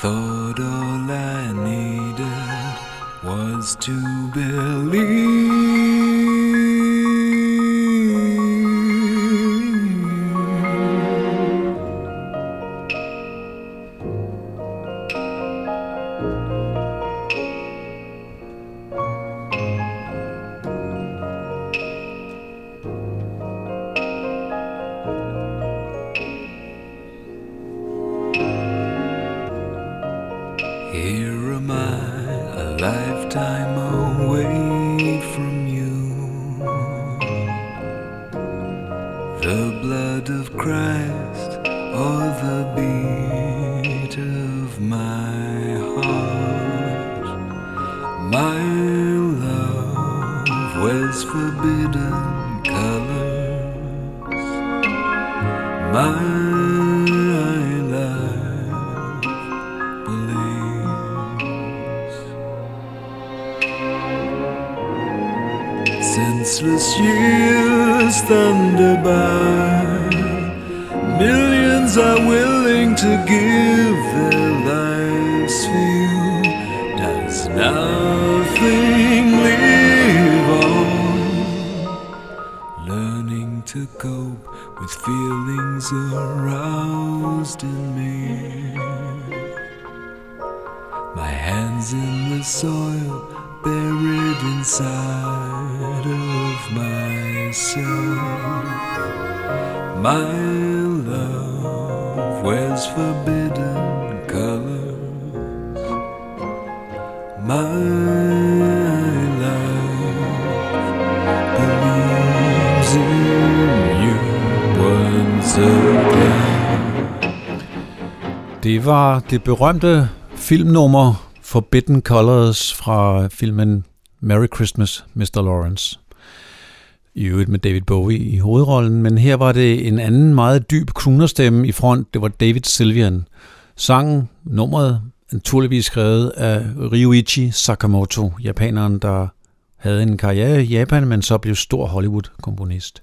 thought all I needed was to believe. Are willing to give their lives for you. Does nothing live on? Learning to cope with feelings aroused in me. My hands in the soil, buried inside of myself. My wears forbidden colors. My life believes in you once again. Det var det berømte filmnummer Forbidden Colors fra filmen Merry Christmas, Mr. Lawrence. I øvrigt med David Bowie i hovedrollen, men her var det en anden meget dyb kronerstemme i front. Det var David Sylvian. Sangen, nummeret, naturligvis skrevet af Ryuichi Sakamoto, japaneren, der havde en karriere i Japan, men så blev stor Hollywood-komponist.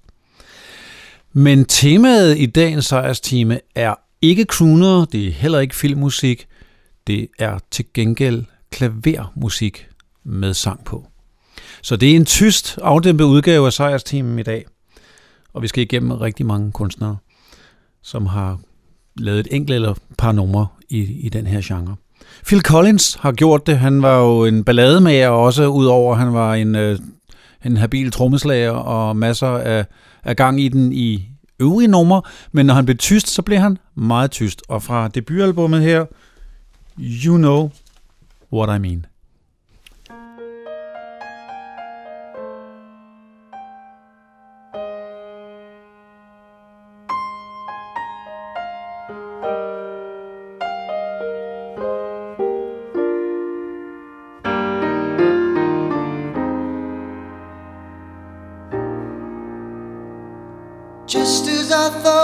Men temaet i dagens sejrstime er ikke crooner, det er heller ikke filmmusik, det er til gengæld klavermusik med sang på. Så det er en tyst, afdæmpet udgave af sejrsteamen i dag, og vi skal igennem rigtig mange kunstnere, som har lavet et enkelt eller par numre i, i den her genre. Phil Collins har gjort det. Han var jo en ballademager også, udover han var en, øh, en habil trommeslager og masser af, af gang i den i øvrige numre. Men når han blev tyst, så blev han meget tyst. Og fra debutalbummet her, You Know What I Mean. I thought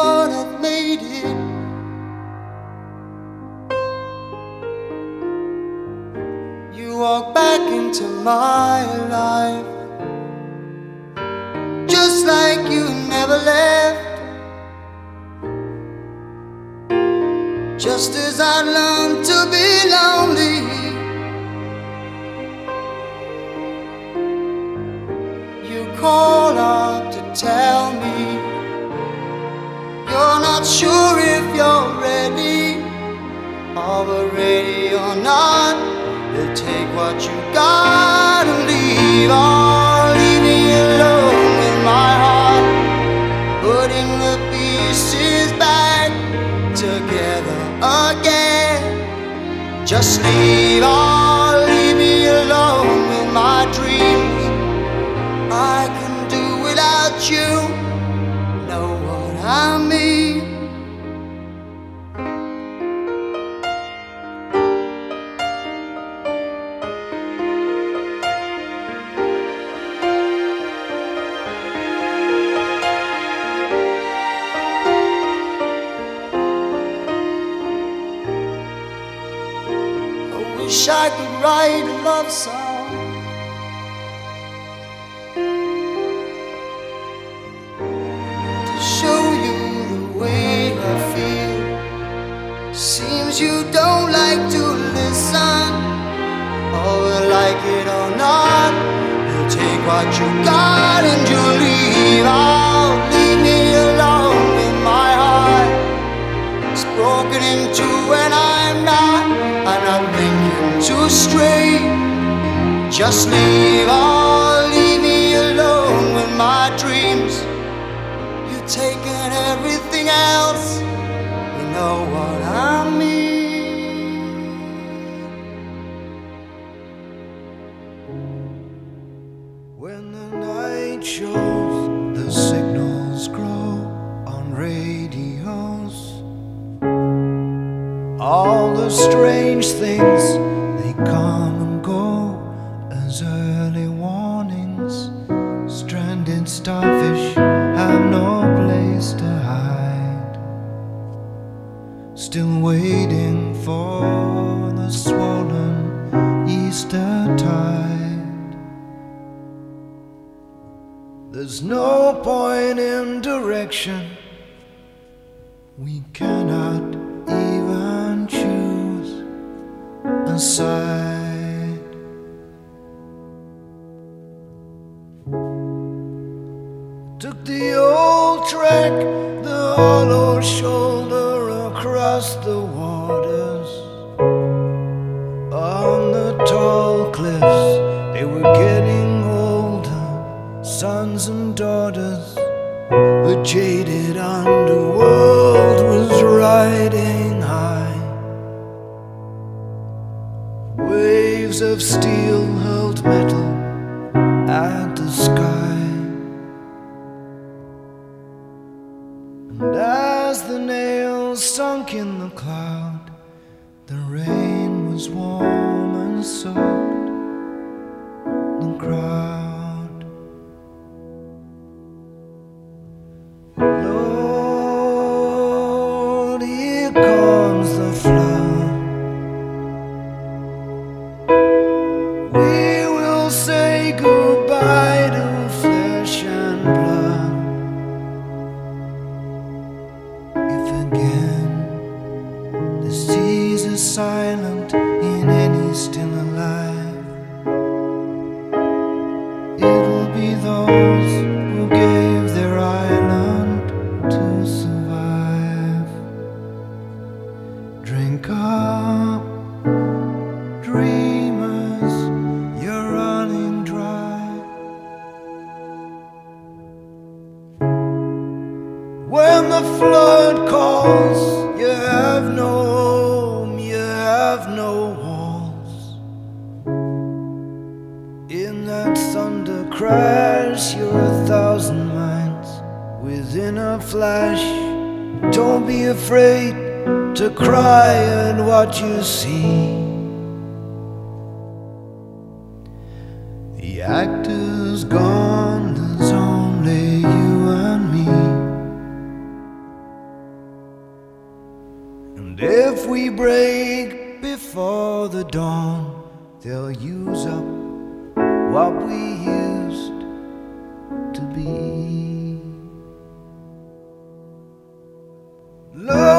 You don't like to listen. Oh, like it or not, you take what you got and you leave. Oh, leave me alone with my heart. It's broken in two and I'm not, I'm not thinking too straight. Just leave, oh, things, Lord,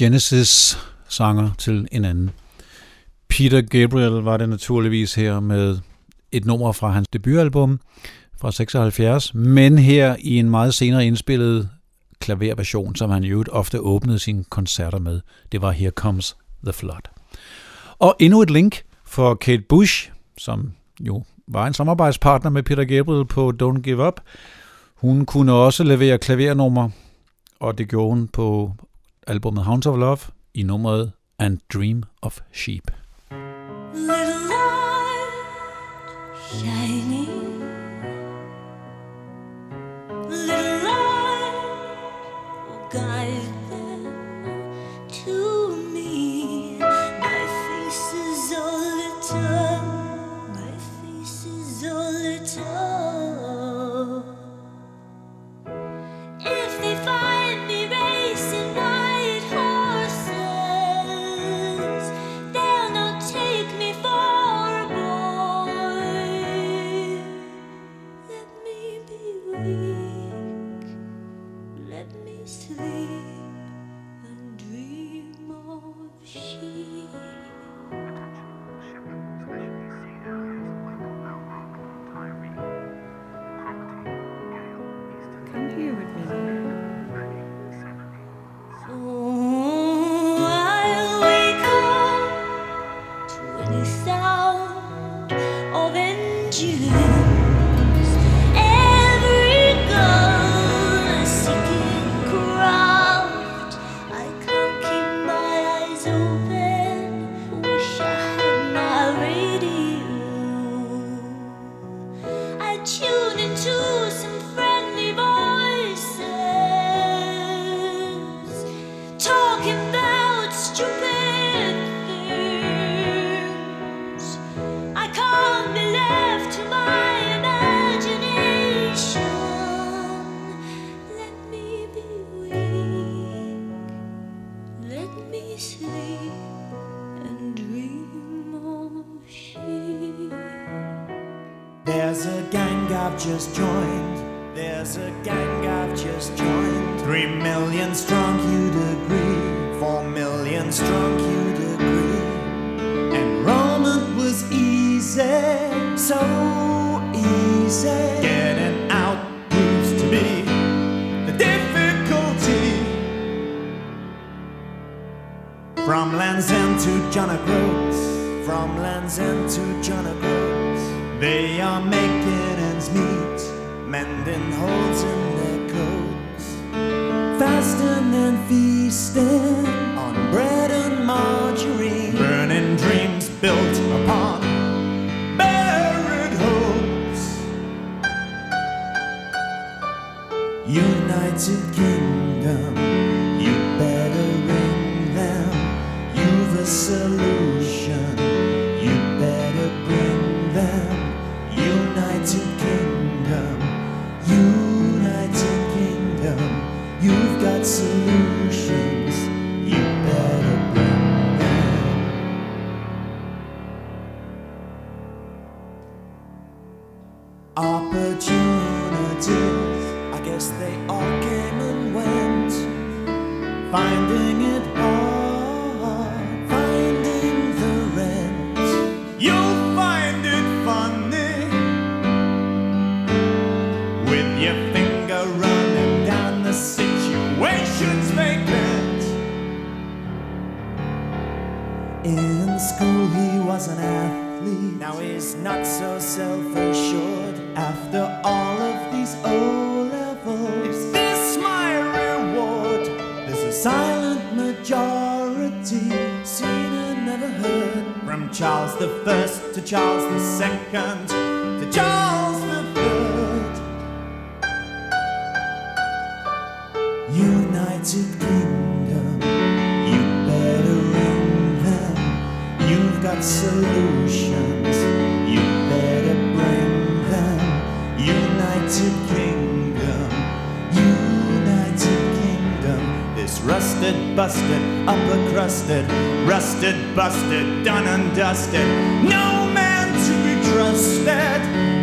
Genesis-sanger til en anden. Peter Gabriel var det naturligvis her med et nummer fra hans debutalbum fra 76, men her i en meget senere indspillet klaverversion, som han jo ofte åbnede sine koncerter med. Det var Here Comes the Flood. Og endnu et link for Kate Bush, som jo var en samarbejdspartner med Peter Gabriel på Don't Give Up. Hun kunne også levere klavernummer, og det gjorde hun på albumet Hounds of Love i nummeret And Dream of Sheep. Little light shining You.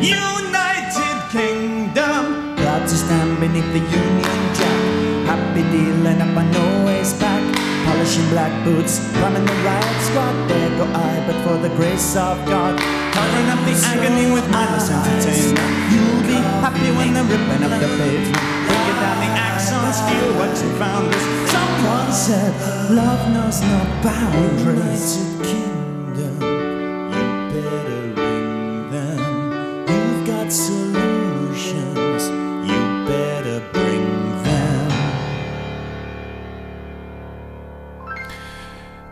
United Kingdom. Proud to stand beneath the Union Jack. Happy dealing up on Norway's back. Polishing black boots, running the right squad. There go I, but for the grace of God. Covering up the agony with mindless entertainment. You'll be happy when they're ripping up the pavement. Breaking down the axon feel what you found. Someone said, Love knows no boundaries.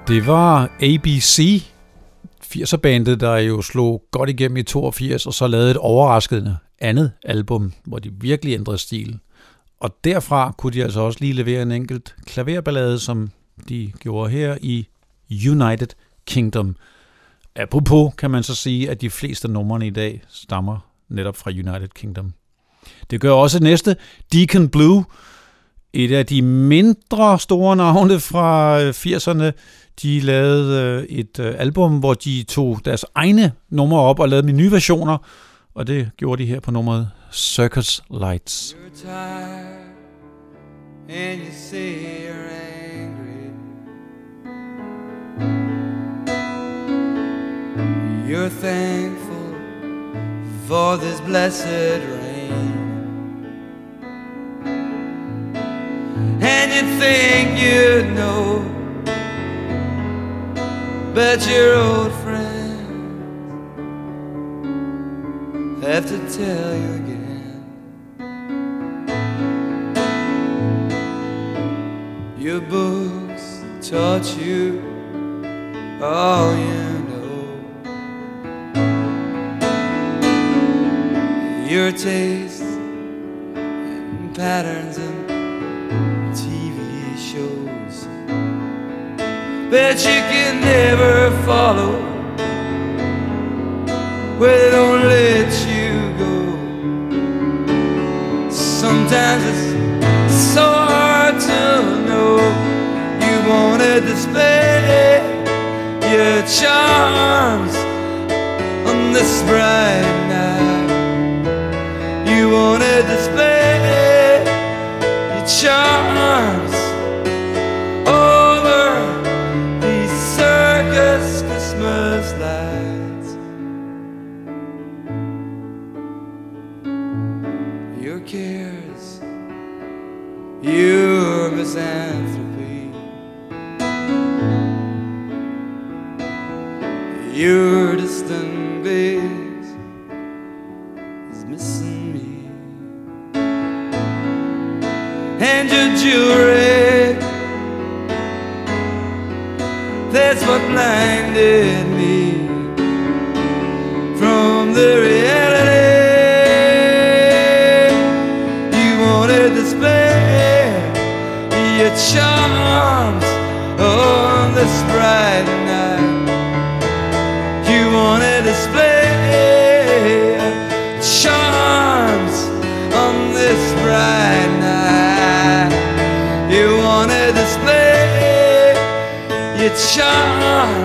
Det var ABC, 80'er-bandet, der jo slog godt igennem i 82, og så lavede et overraskende andet album, hvor de virkelig ændrede stil. Og derfra kunne de altså også lige levere en enkelt klaverballade, som de gjorde her i United Kingdom. Apropos kan man så sige, at de fleste numrene i dag stammer netop fra United Kingdom. Det gør også næste, Deacon Blue, et af de mindre store navne fra øh, 80'erne. De lavede øh, et øh, album, hvor de tog deres egne numre op og lavede nye versioner, og det gjorde de her på nummeret Circus Lights. You're tired and you say you're angry. You're thankful for this blessed rain. And you think you know, but your old friends have to tell you again. Your books taught you all you know. Your tastes and patterns and TV shows. Bet you can never follow where they don't let you go. Sometimes it's so hard to know. You wanna display your charms on this bright night. You wanna display your charms misanthropy, your distant gaze is missing me, and your jewelry. That's what blinded charms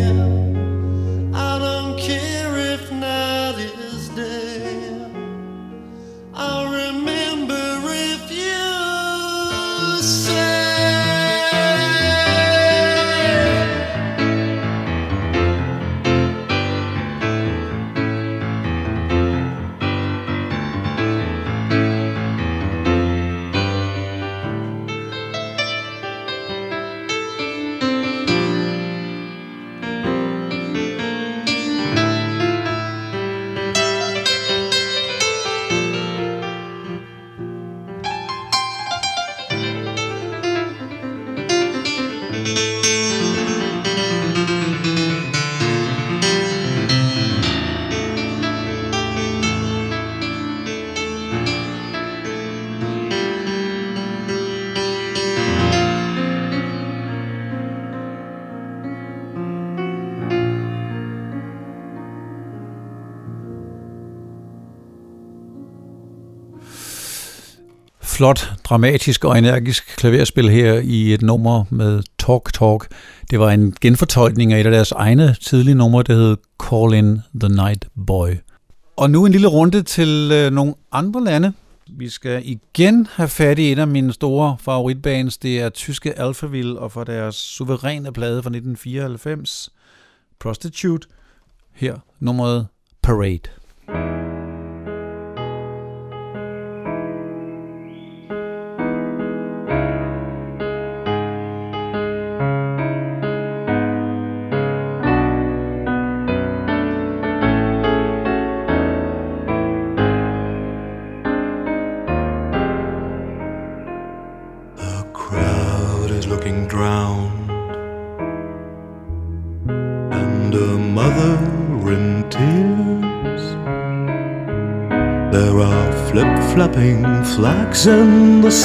Flot, dramatisk og energisk klaverspil her i et nummer med Talk Talk. Det var en genfortolkning af et af deres egne tidlige numre, der hed Call in the Night Boy. Og nu en lille runde til øh, nogle andre lande. Vi skal igen have fat i en af mine store favoritbands. Det er tyske Alphaville og for deres suveræne plade fra 1994, Prostitute. Her nummeret Parade.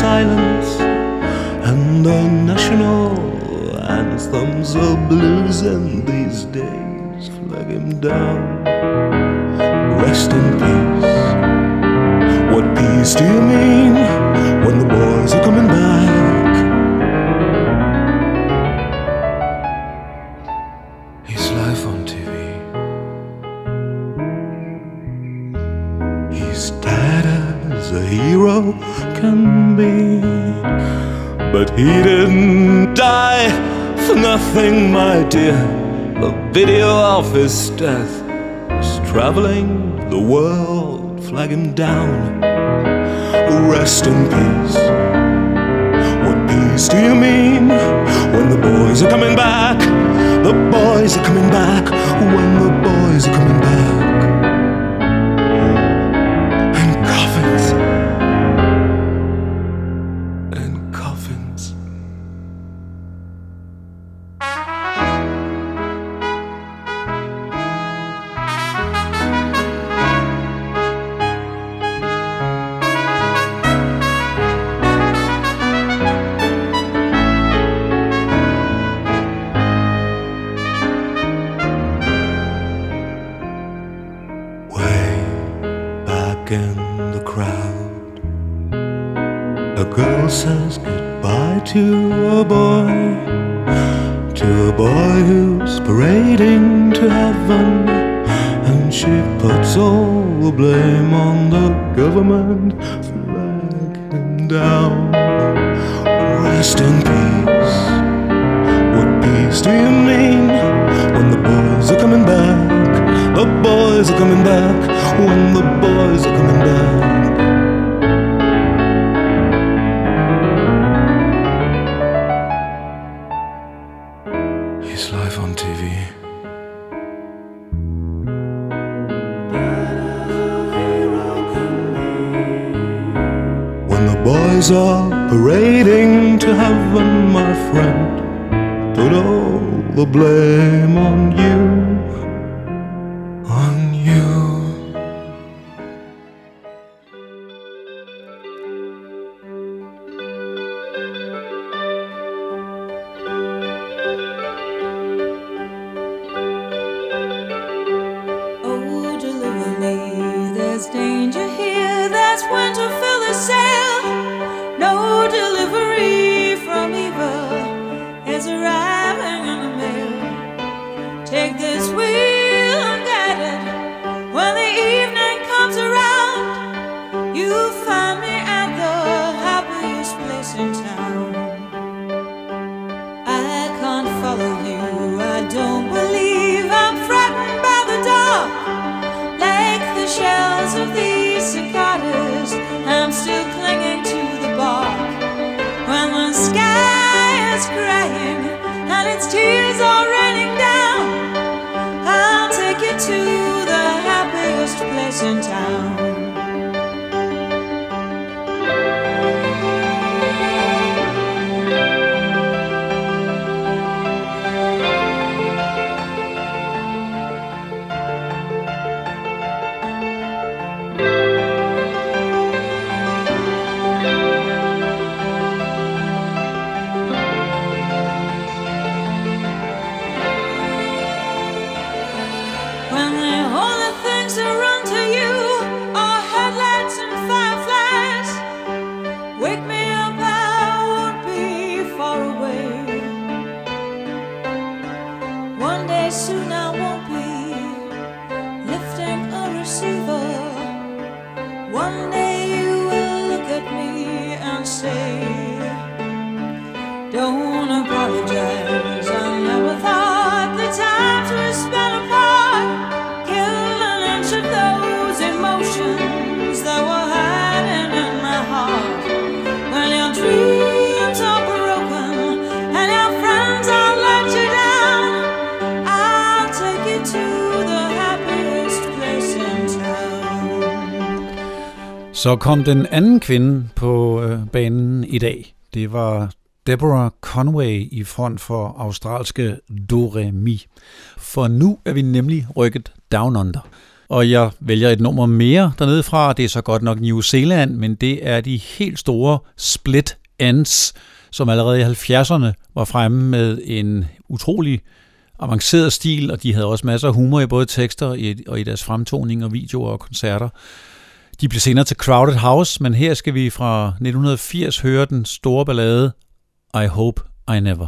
Silence, his death is traveling the world, flagging down. Rest in peace. What peace do you mean when the boys are coming back? The boys are coming back when the Så kom den anden kvinde på øh, banen i dag. Det var Deborah Conway i front for australske Doremi. For nu er vi nemlig rykket down under. Og jeg vælger et nummer mere dernede fra. Det er så godt nok New Zealand, men det er de helt store Split Ends, som allerede i 70'erne var fremme med en utrolig avanceret stil, og de havde også masser af humor i både tekster og i deres fremtoning og videoer og koncerter. De blev senere til Crowded House, men her skal vi fra 1980 høre den store ballade I Hope I Never.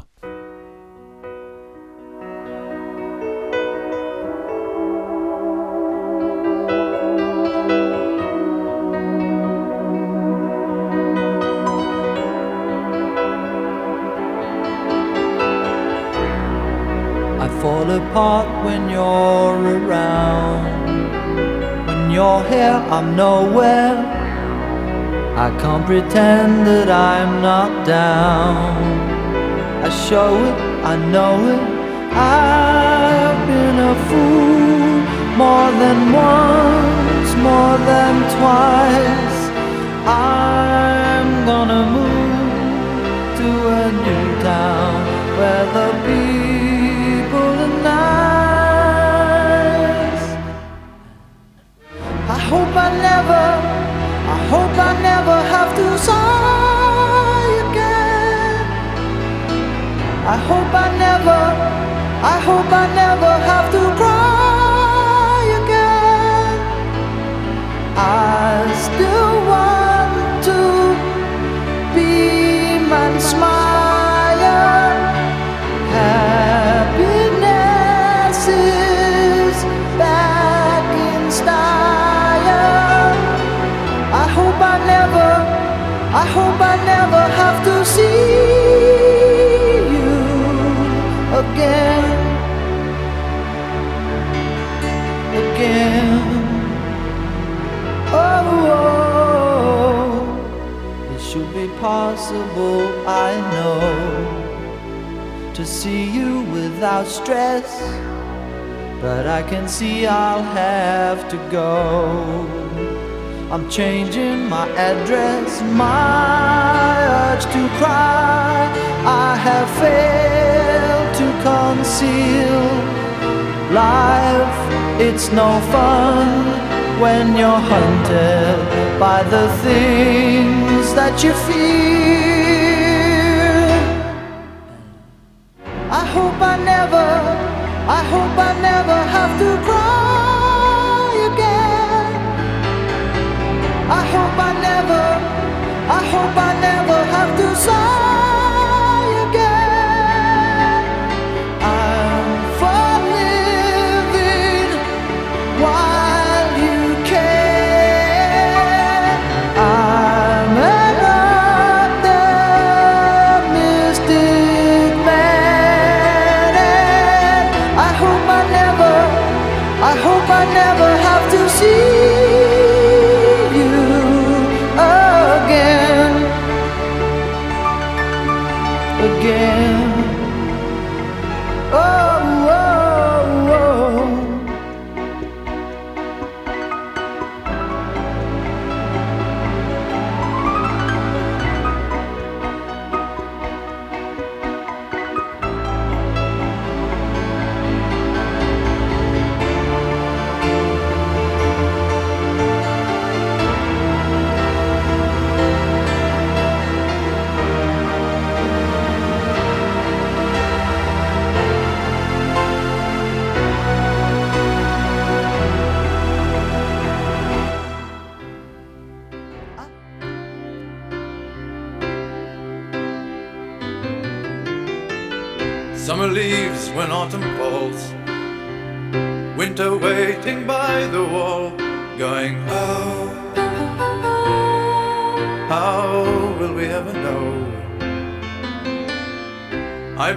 I fall apart I'm nowhere. I can't pretend that I'm not down. I show it, I know it. I've been a fool more than once, more than twice. I'm gonna move to a new town where the people hope I never, I hope I never have to sigh again. I hope I never, I hope I never have to cry again. I still possible, I know, to see you without stress. But I can see I'll have to go. I'm changing my address, my urge to cry. I have failed to conceal life. It's no fun when you're hunted by the things that you fear.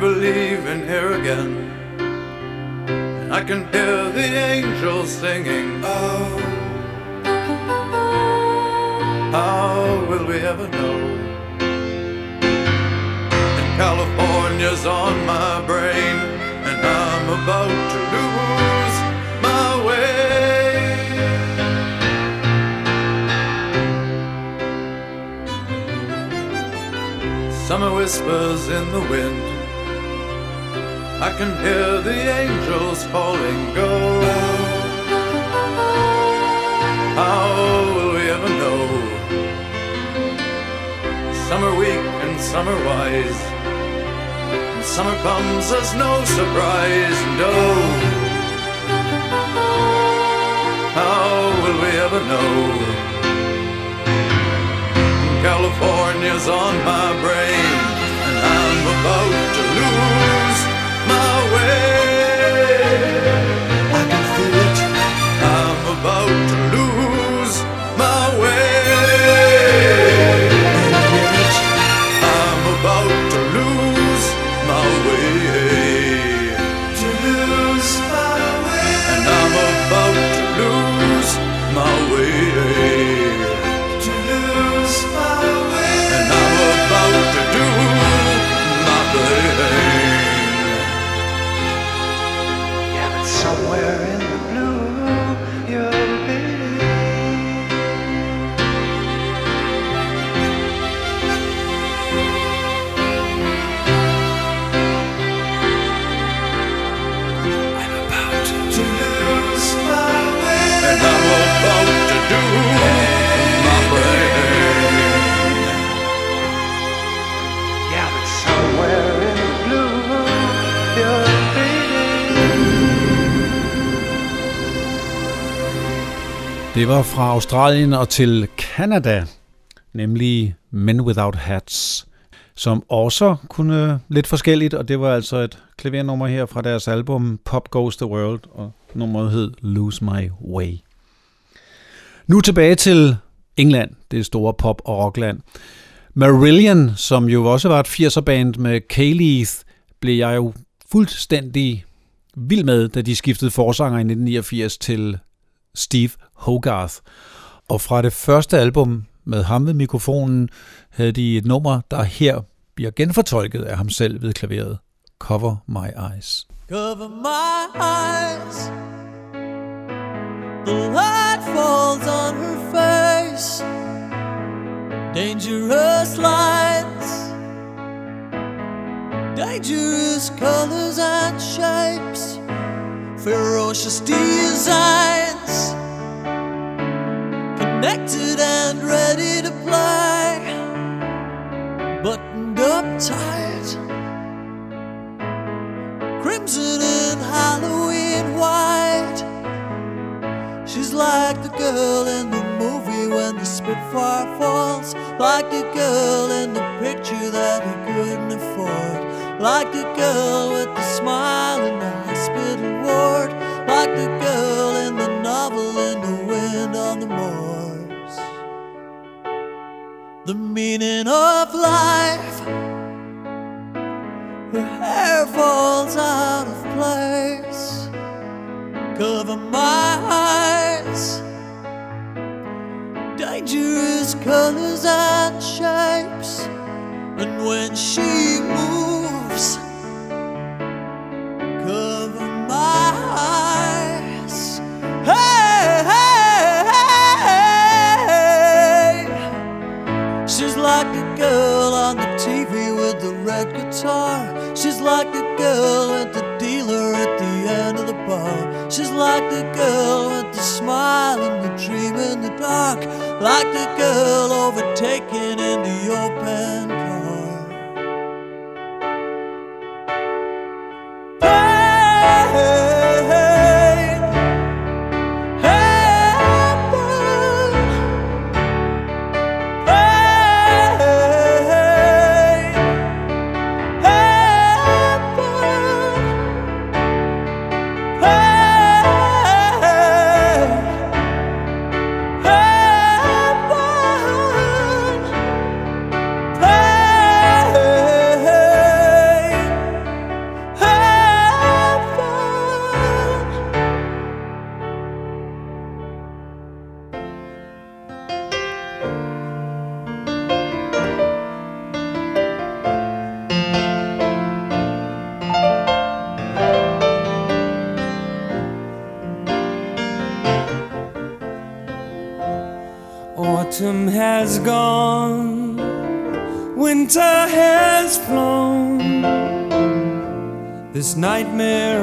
Believe in here again. And I can hear the angels singing, Oh, how will we ever know? And California's on my brain, and I'm about to lose my way. Summer whispers in the wind. I can hear the angels falling. Go. How will we ever know? Summer weak and summer wise. And summer comes as no surprise. And oh, how will we ever know? California's on my brain, and I'm about to lose my way. Det var fra Australien og til Canada, nemlig Men Without Hats, som også kunne lidt forskelligt, og det var altså et klavernummer her fra deres album Pop Goes the World, og nummeret hed Lose My Way. Nu tilbage til England, det store pop- og rockland. Marillion, som jo også var et 80'er-band med Kayleith, blev jeg jo fuldstændig vild med, da de skiftede forsanger i 1989 til Steve Hogarth. Og fra det første album med ham ved mikrofonen, havde de et nummer, der her bliver genfortolket af ham selv ved klaveret. Cover My Eyes. Cover my eyes. The light falls on her face. Dangerous lights Dangerous colors and shapes. Ferocious desire Connected and ready to play. Buttoned up tight crimson and Halloween white. She's like the girl in the movie when the Spitfire falls, like the girl in the picture that he couldn't afford, like the girl with the smile in the hospital ward, like the girl in the novel in the wind on the moors. The meaning of life, her hair falls out of place. Cover my eyes, dangerous colors and shapes. And when she moves, cover my eyes. Red guitar. She's like the girl at the dealer at the end of the bar. She's like the girl with the smile and the dream in the dark. Like the girl overtaken in the open This nightmare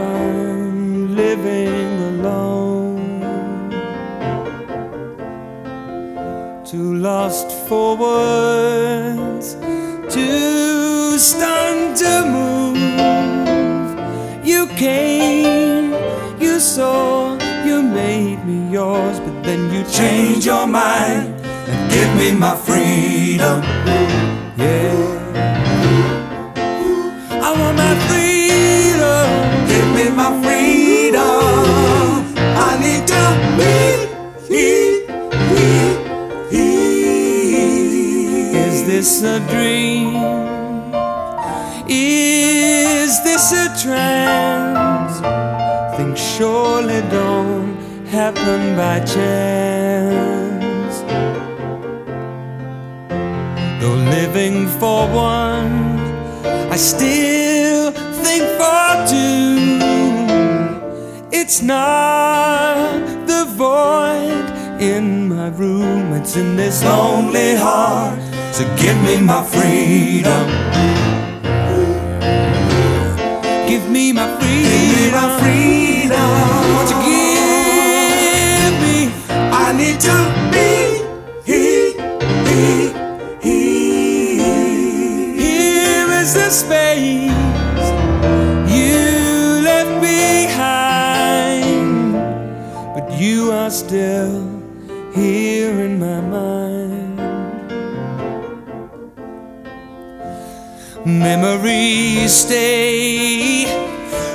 stay,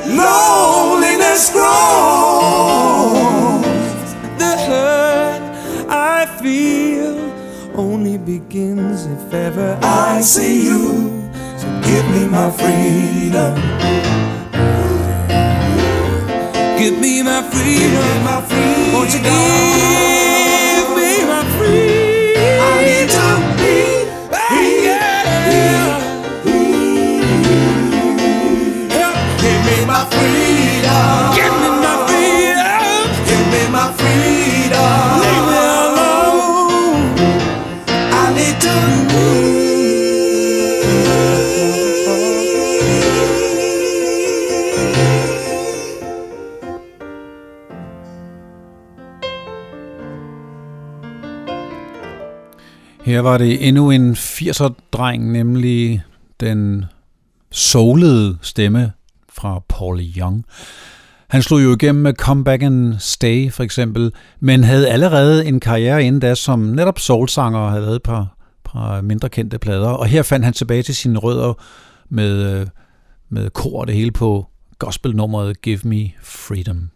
loneliness grows. The hurt I feel only begins if ever I see you. So give me my freedom. Give me my freedom. my freedom. Won't you give var det endnu en 80'er-dreng, nemlig den soulede stemme fra Paul Young. Han slog jo igennem med Comeback and Stay for eksempel, men havde allerede en karriere inden da som netop soulsanger og havde lavet et par, par mindre kendte plader. Og her fandt han tilbage til sine rødder med, øh, med kor og det hele på gospelnummeret Give Me Freedom.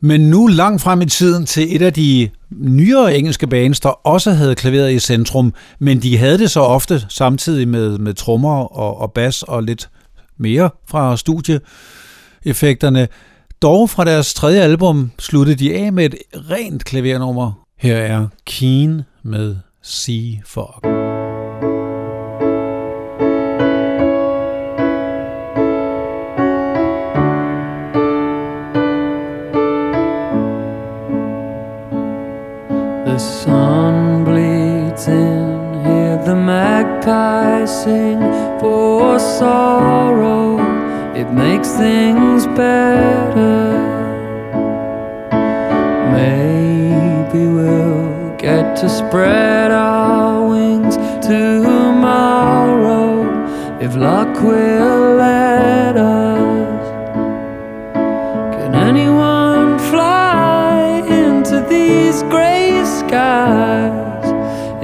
Men nu langt frem i tiden til et af de nyere engelske bands, der også havde klaveret i centrum, men de havde det så ofte samtidig med, med trommer og, og bas og lidt mere fra studieeffekterne. Dog fra deres tredje album sluttede de af med et rent klavernummer. Her er Keen med Sea Fog. Magpies sing for sorrow. It makes things better. Maybe we'll get to spread our wings tomorrow if luck will let us. Can anyone fly into these gray skies?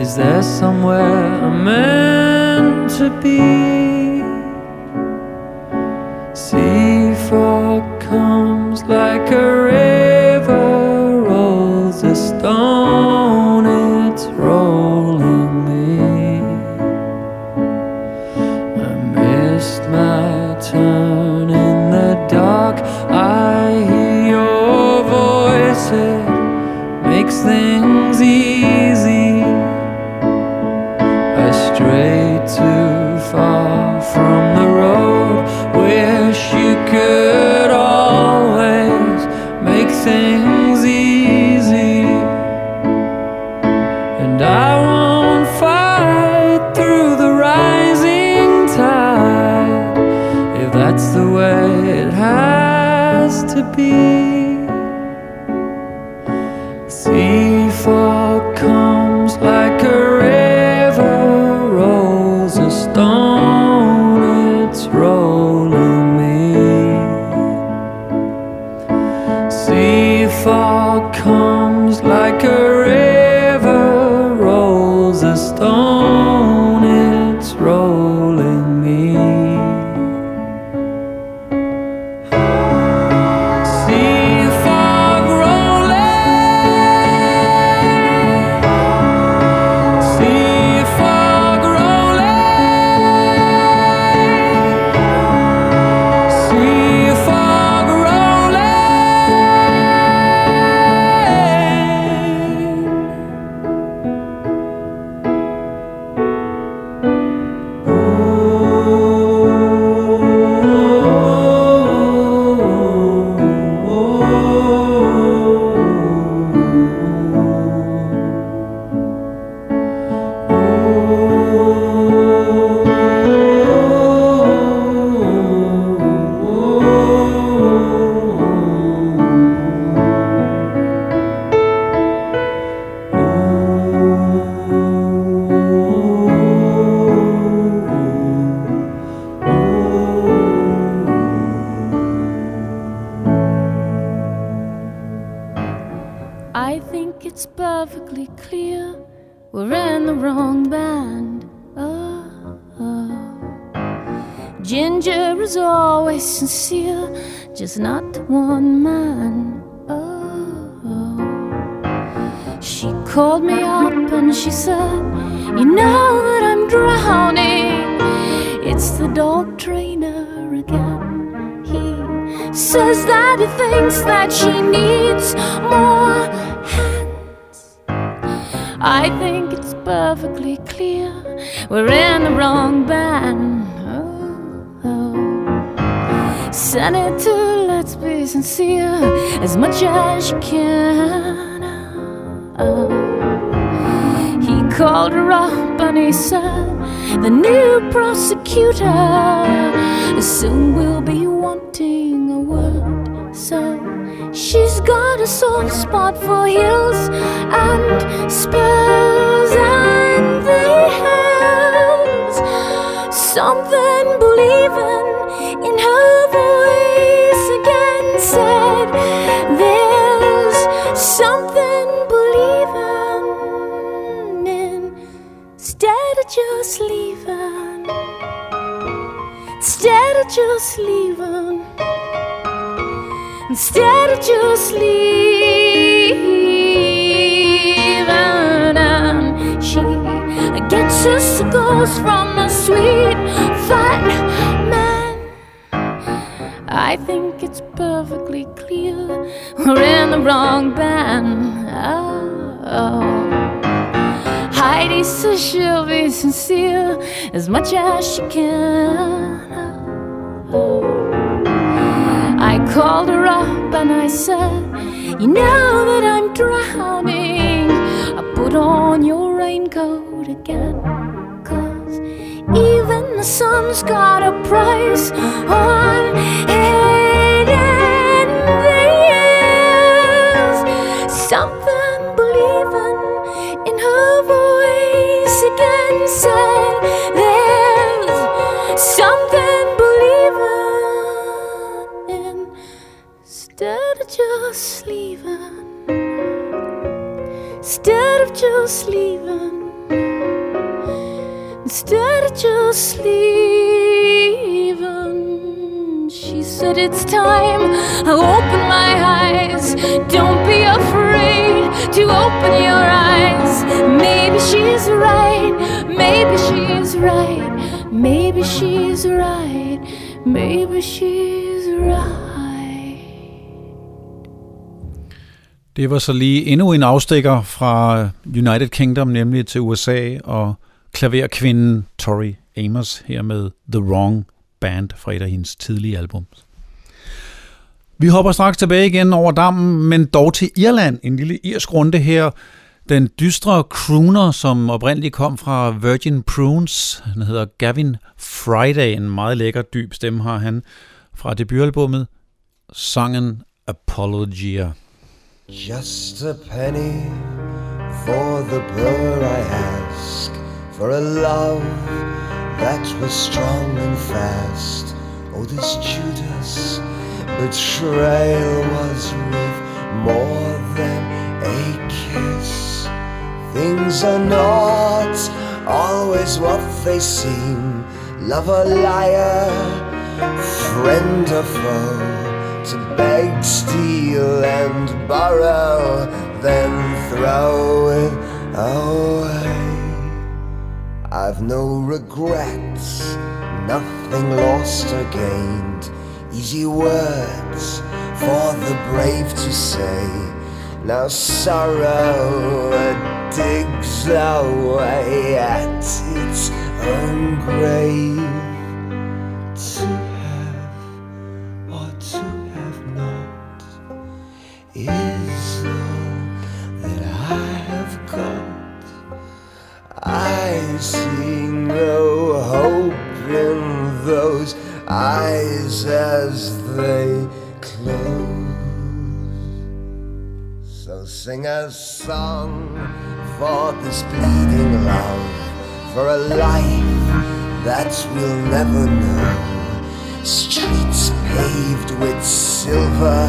Is there somewhere I'm meant to be? To be. The dog trainer again. He says that he thinks that she needs more hands. I think it's perfectly clear we're in the wrong band. Oh, oh. Senator, let's be sincere as much as you can. Oh. He called her up and he said, The new prosecutor. Soon will be wanting a word. So she's got a soft spot for heels and spurs, and they have something believing in her voice just leaving. Instead of just leaving. Instead of just leaving. And she gets her cigars from a sweet fat man. I think it's perfectly clear we're in the wrong band. Oh, oh. Heidi says she'll be sincere as much as she can. I called her up and I said, You know that I'm drowning. I put on your raincoat again. Cause even the sun's got a price on it. Instead of just leaving. Instead of just leaving, she said it's time I open my eyes. Don't be afraid to open your eyes. Maybe she's right, maybe she's right, maybe she's right, maybe she's right. Det var så lige endnu en afstikker fra United Kingdom, nemlig til USA, og klaverkvinden Tori Amos her med The Wrong Band fra et af hendes tidlige album. Vi hopper straks tilbage igen over dammen, men dog til Irland. En lille irsk runde her. Den dystre crooner, som oprindeligt kom fra Virgin Prunes, han hedder Gavin Friday, en meget lækker dyb stemme har han, fra debutalbummet, sangen Apologia. Just a penny for the purr I ask for a love that was strong and fast. Oh, this Judas betrayal was with more than a kiss. Things are not always what they seem. Love a liar, friend or foe to beg, steal, and borrow, then throw it away. I've no regrets, nothing lost or gained. Easy words for the brave to say. Now sorrow digs away at its own grave. Sing a song for this bleeding love, for a life that we'll never know. Streets paved with silver,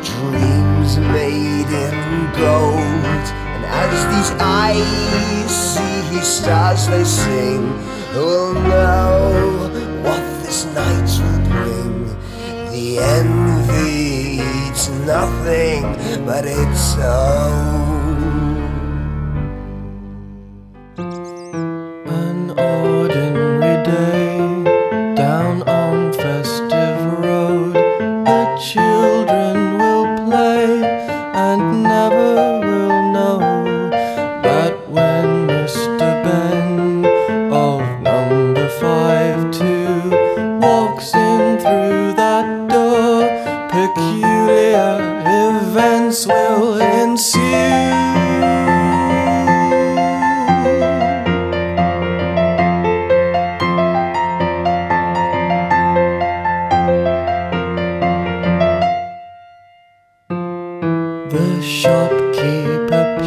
dreams made in gold. And as these eyes see his stars they sing, who will know what this night will bring? The envy eats nothing but its own. The shopkeeper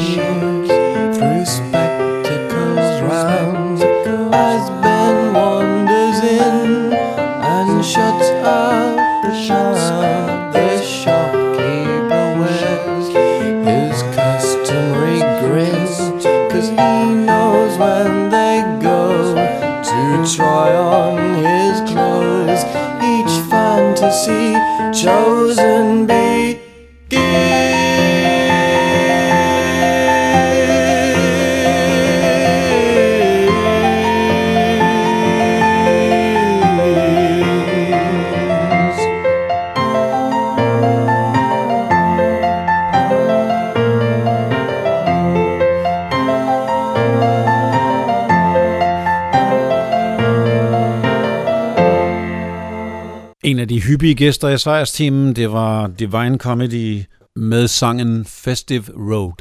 hyppige gæster i sejrsteamen, det var Divine Comedy med sangen Festive Road.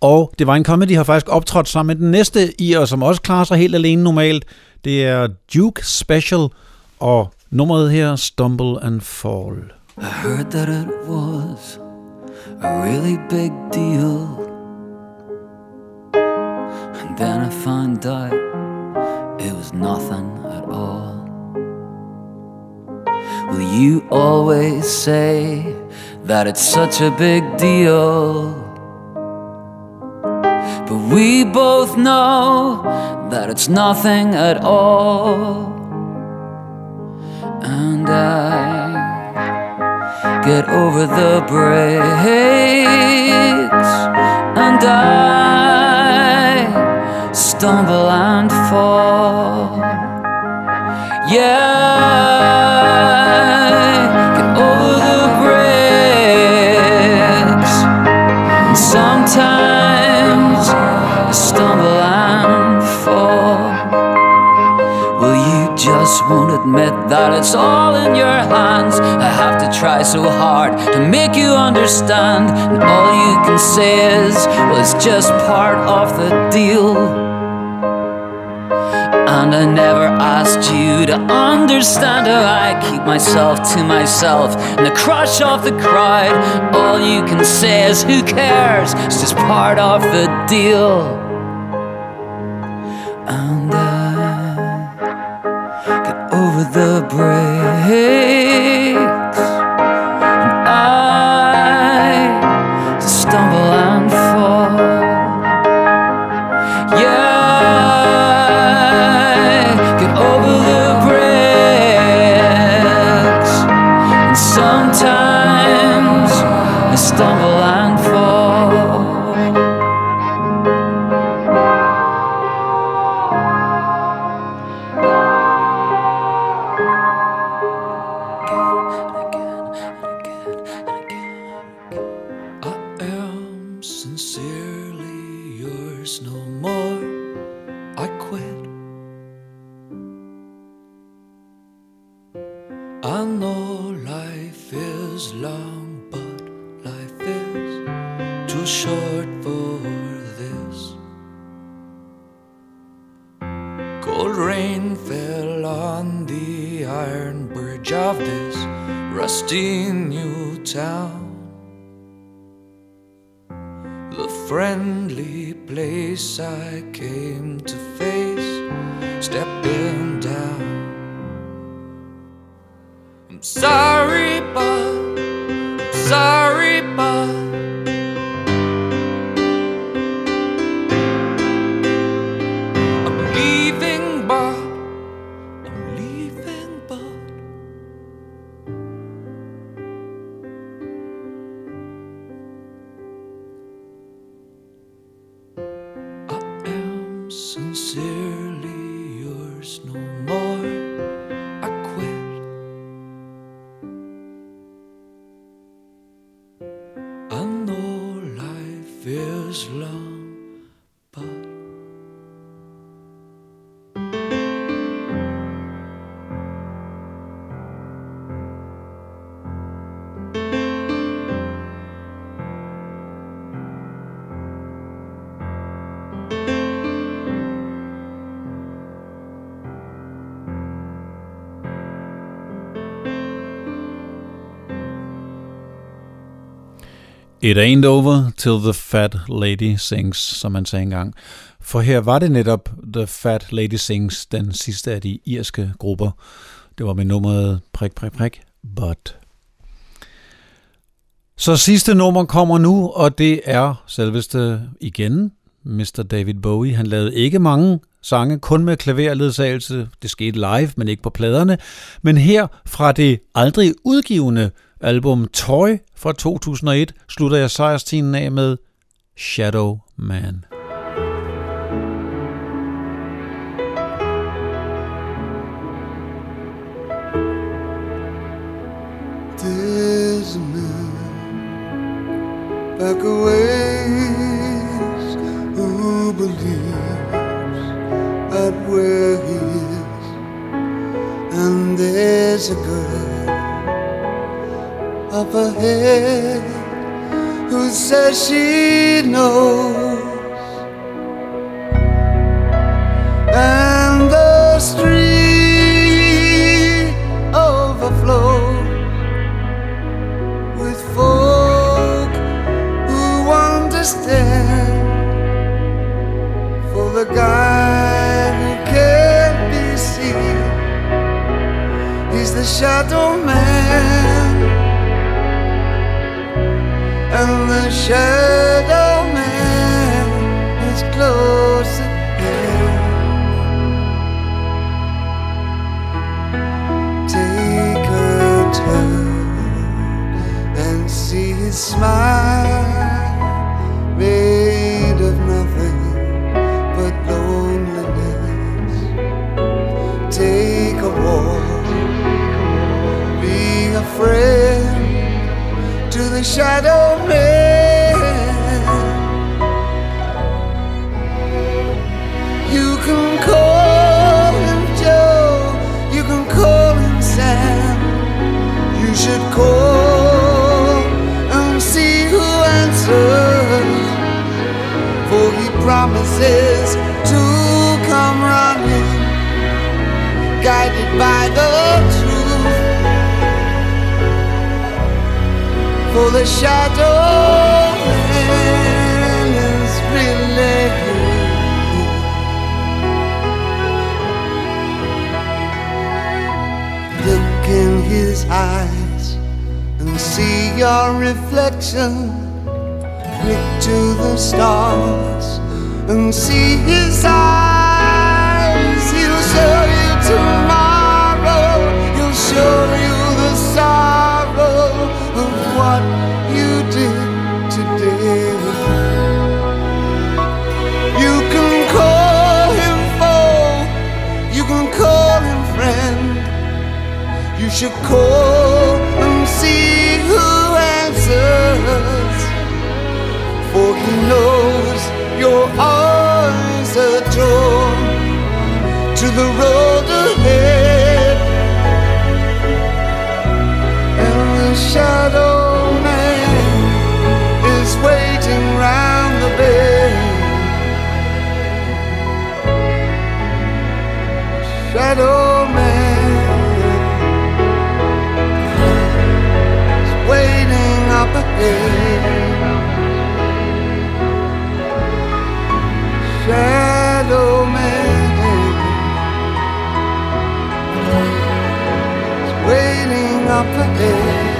Og Divine Comedy har faktisk optrådt sammen med den næste i, og som også klarer sig helt alene normalt. Det er Duke Special, og nummeret her, Stumble and Fall. I heard that it was a really big deal. And then I found out it was nothing at all. Will you always say that it's such a big deal? But we both know that it's nothing at all. And I get over the breaks and I stumble and fall. Yeah, that it's all in your hands. I have to try so hard to make you understand. And all you can say is, well, it's just part of the deal. And I never asked you to understand how I keep myself to myself. And the crush of the crowd, all you can say is, who cares? It's just part of the deal. Over rusty new town. The friendly place I came to face, stepping down. I'm sorry, but I'm sorry, It ain't over till the fat lady sings, som man sagde engang. For her var det netop The Fat Lady Sings, den sidste af de irske grupper. Det var med nummeret prik, prik, prik, but. Så sidste nummer kommer nu, og det er selveste igen, Mr. David Bowie. Han lavede ikke mange sange, kun med klaverledsagelse. Det skete live, men ikke på pladerne. Men her fra det aldrig udgivende album Toy fra 2001 slutter jeg sejrstinen af med Shadow Man. For the shadow man is really Look in his eyes and see your reflection. Look to the stars and see his eyes. He'll show you tomorrow. He'll show you what you did today. You can call him foe. You can call him friend. You should call and see who answers. For he knows your eyes are drawn to the road ahead. And the shadow Shadow man is waiting up ahead. Shadow man is waiting up.